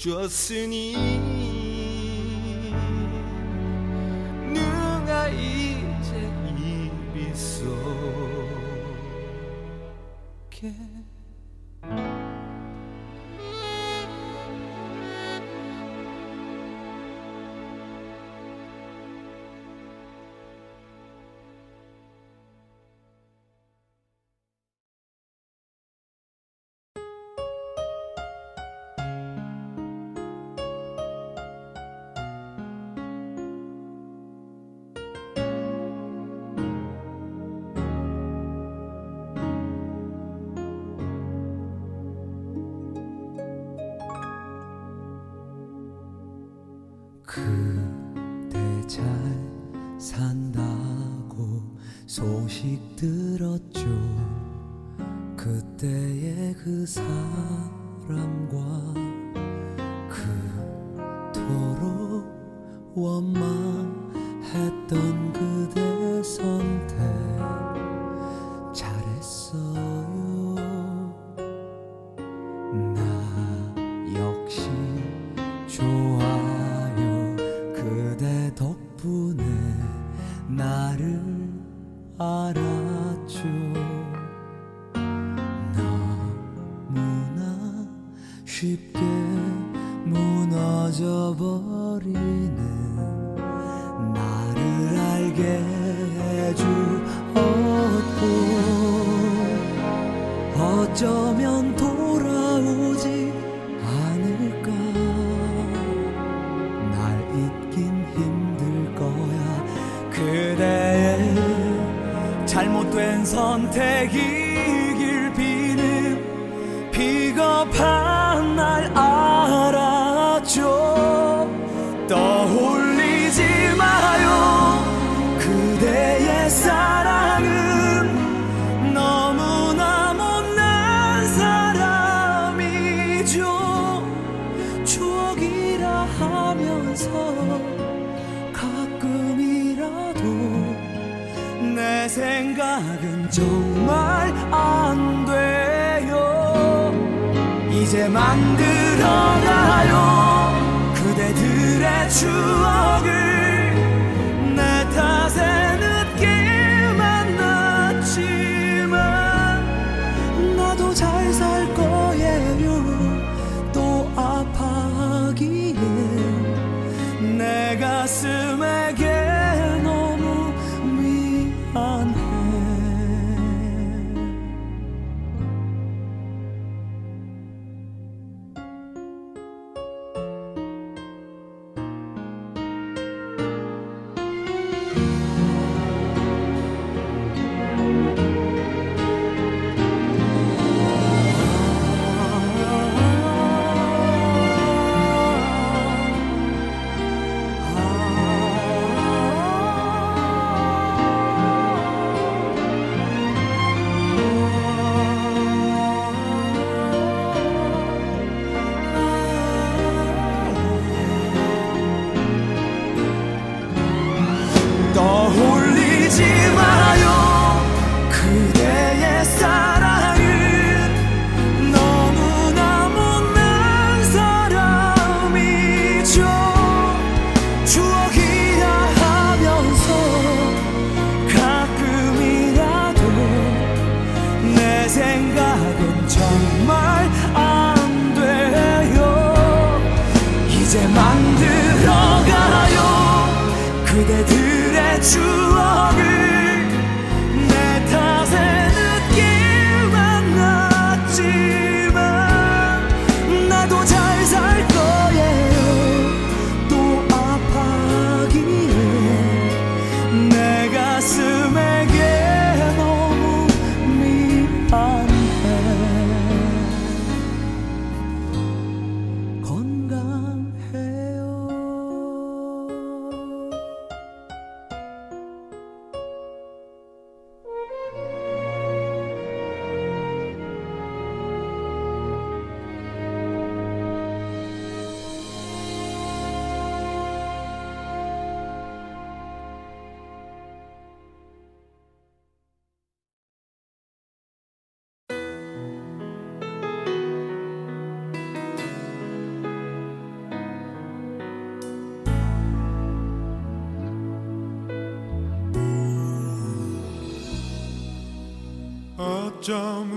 해줬으 어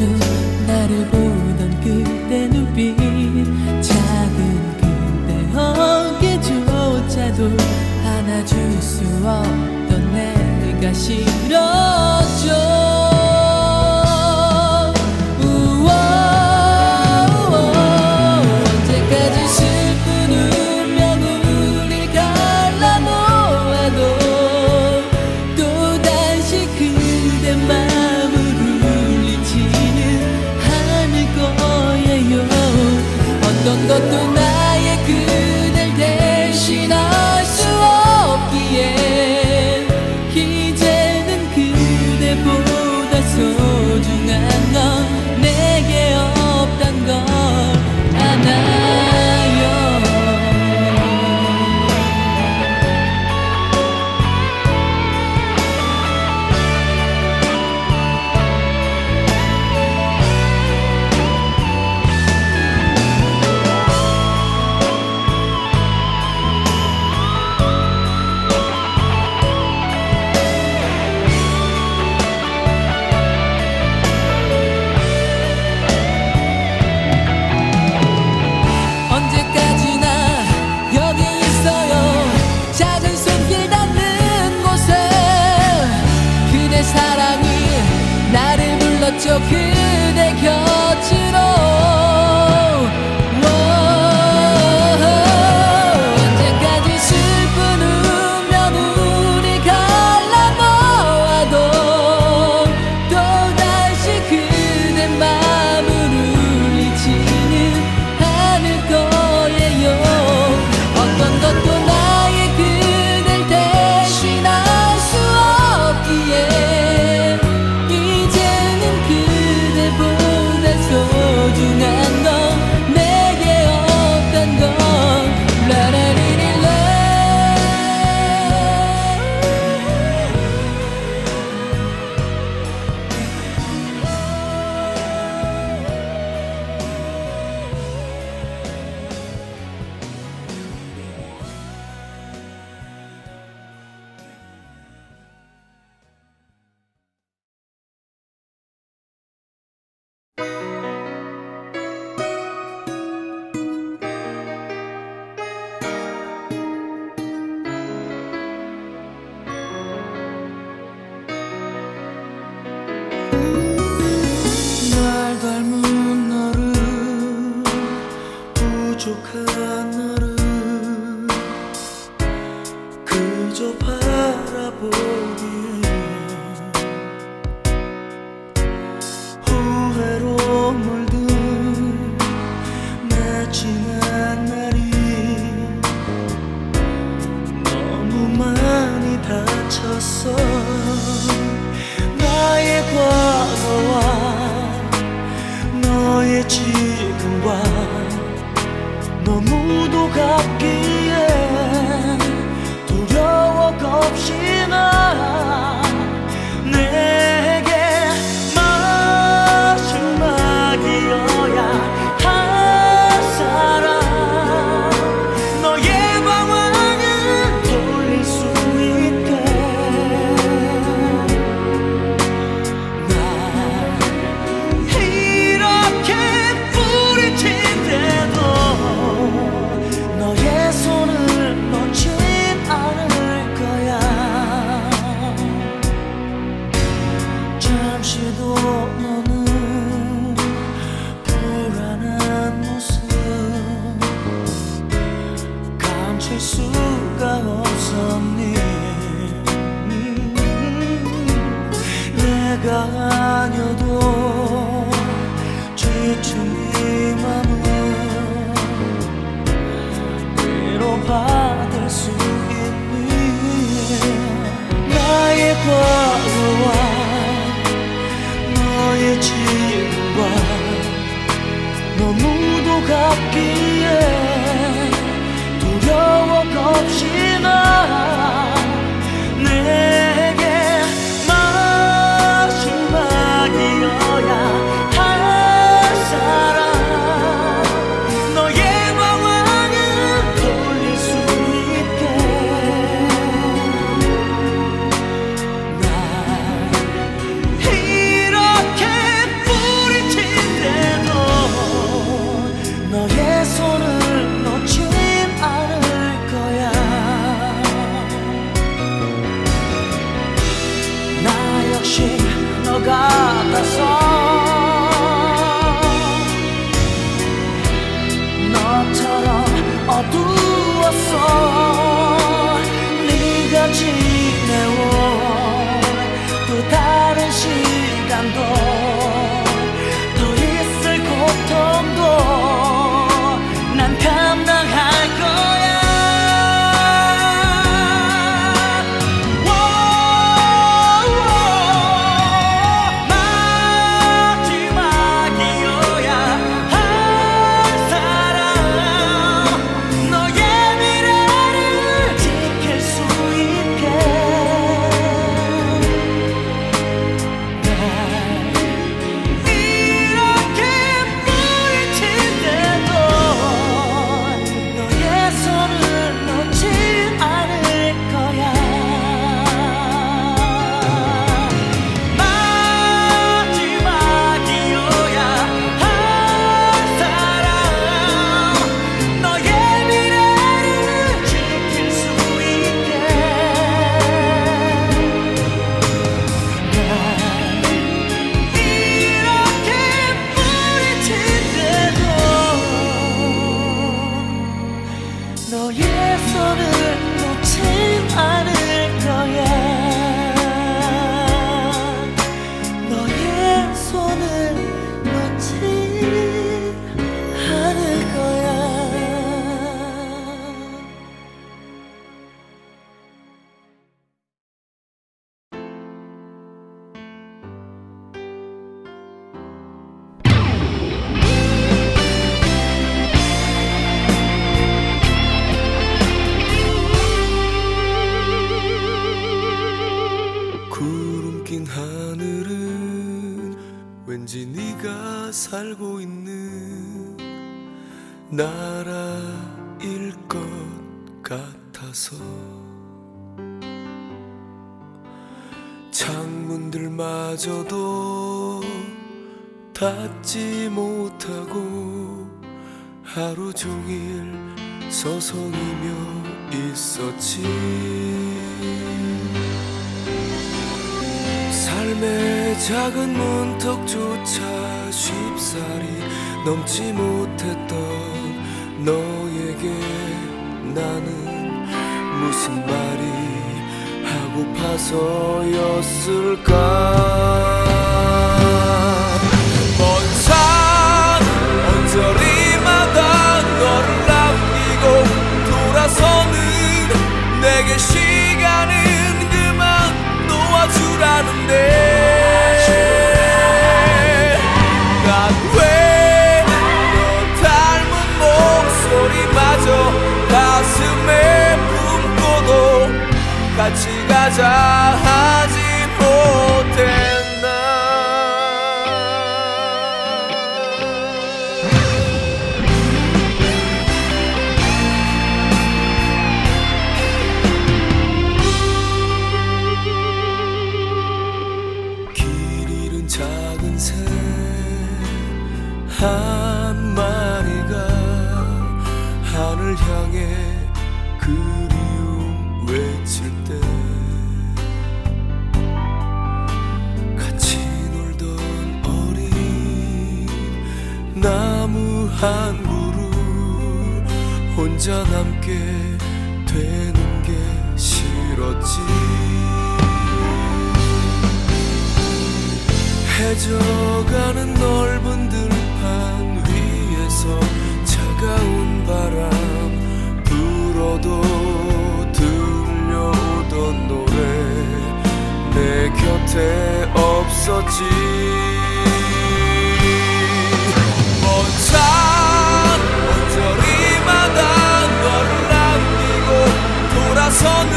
마주 나를 보던 그때 눈빛 작은 그때 어깨조차도 안아줄 수 없던 내가 싫어. 너에게 나는 무슨 말이 하고파서였을까? 같이 가자. 하지 못해. 잊어가는 넓은 들판 위에서 차가운 바람 불어도 들려오던 노래 내 곁에 없었지. 먼산 언저리마다 너를 남기고 돌아서는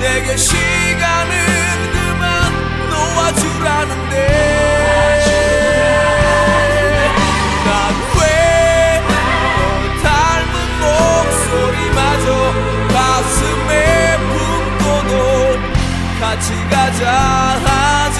내게 시간은 도와주라는데. 난왜 너 닮은 목소리마저 가슴에 품고도 같이 가자 하지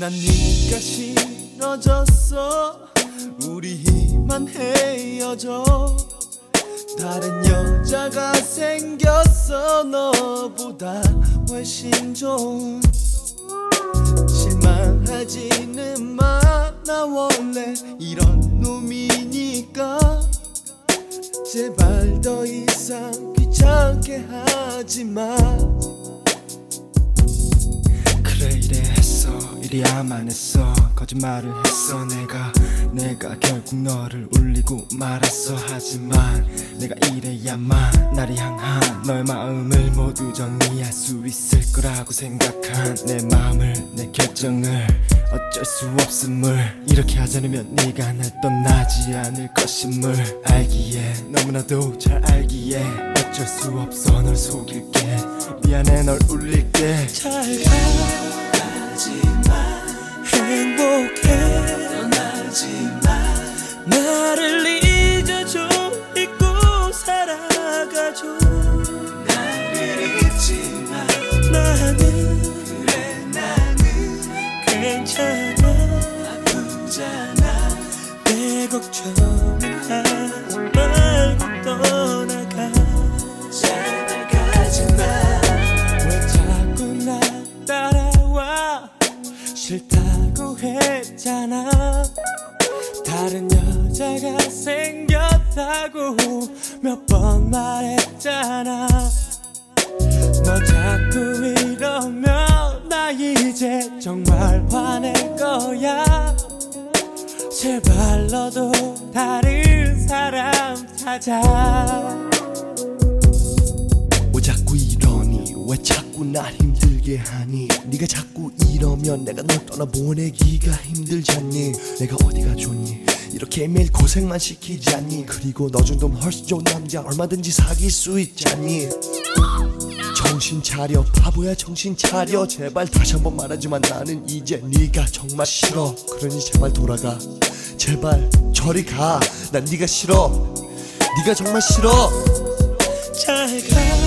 난 네가 싫어졌어. 우리만 헤어져. 다른 여자가 생겼어. 너보다 훨씬 좋은. 실망하지는 마. 나 원래 이런 놈이니까. 제발 더 이상 귀찮게 하지 마. 그래 이래 했어. 이래야만 했어. 거짓말을 했어. 내가 내가 결국 너를 울리고 말았어. 하지만 내가 이래야만 나를 향한 너의 마음을 모두 정리할 수 있을 거라고 생각한 내 마음을 내 결정을 어쩔 수 없음을. 이렇게 하지 않으면 네가 날 떠나지 않을 것임을. 알기에 너무나도 잘 알기에 어쩔 수 없어 널 속일게. 미안해 널 울릴게. 잘가 행복해. 떠나지마. 나를 잊어줘. 잊고 살아가줘. 나를 잊지마. 나는 그래 나는 괜찮아. 아프잖아. 내 걱정은 하지 말고 떠나가. 제발 가지마. 왜 자꾸 나 따라와? 싫다 고 했잖아. 다른 여자가 생겼다고 몇 번 말했잖아. 너 자꾸 이러면 나 이제 정말 화낼 거야. 제발 너도 다른 사람 찾아. 왜 자꾸 이러니? 왜 자꾸 날 힘들게 하니 네가 자꾸 이러면 내가 널 떠나보내기가 힘들잖니. 내가 어디가 좋니? 이렇게 매일 고생만 시키지 않니. 그리고 너 정도면 훨씬 좋은 남자 얼마든지 사귈 수 있잖니. 정신 차려 바보야 정신 차려. 제발 다시 한번 말하지만 나는 이제 네가 정말 싫어. 그러니 제발 돌아가. 제발 저리 가난 네가 싫어. 네가 정말 싫어. 잘가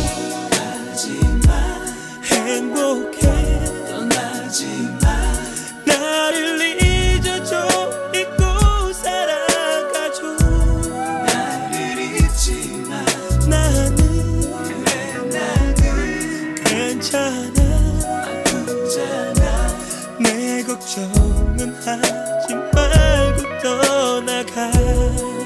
말고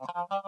何?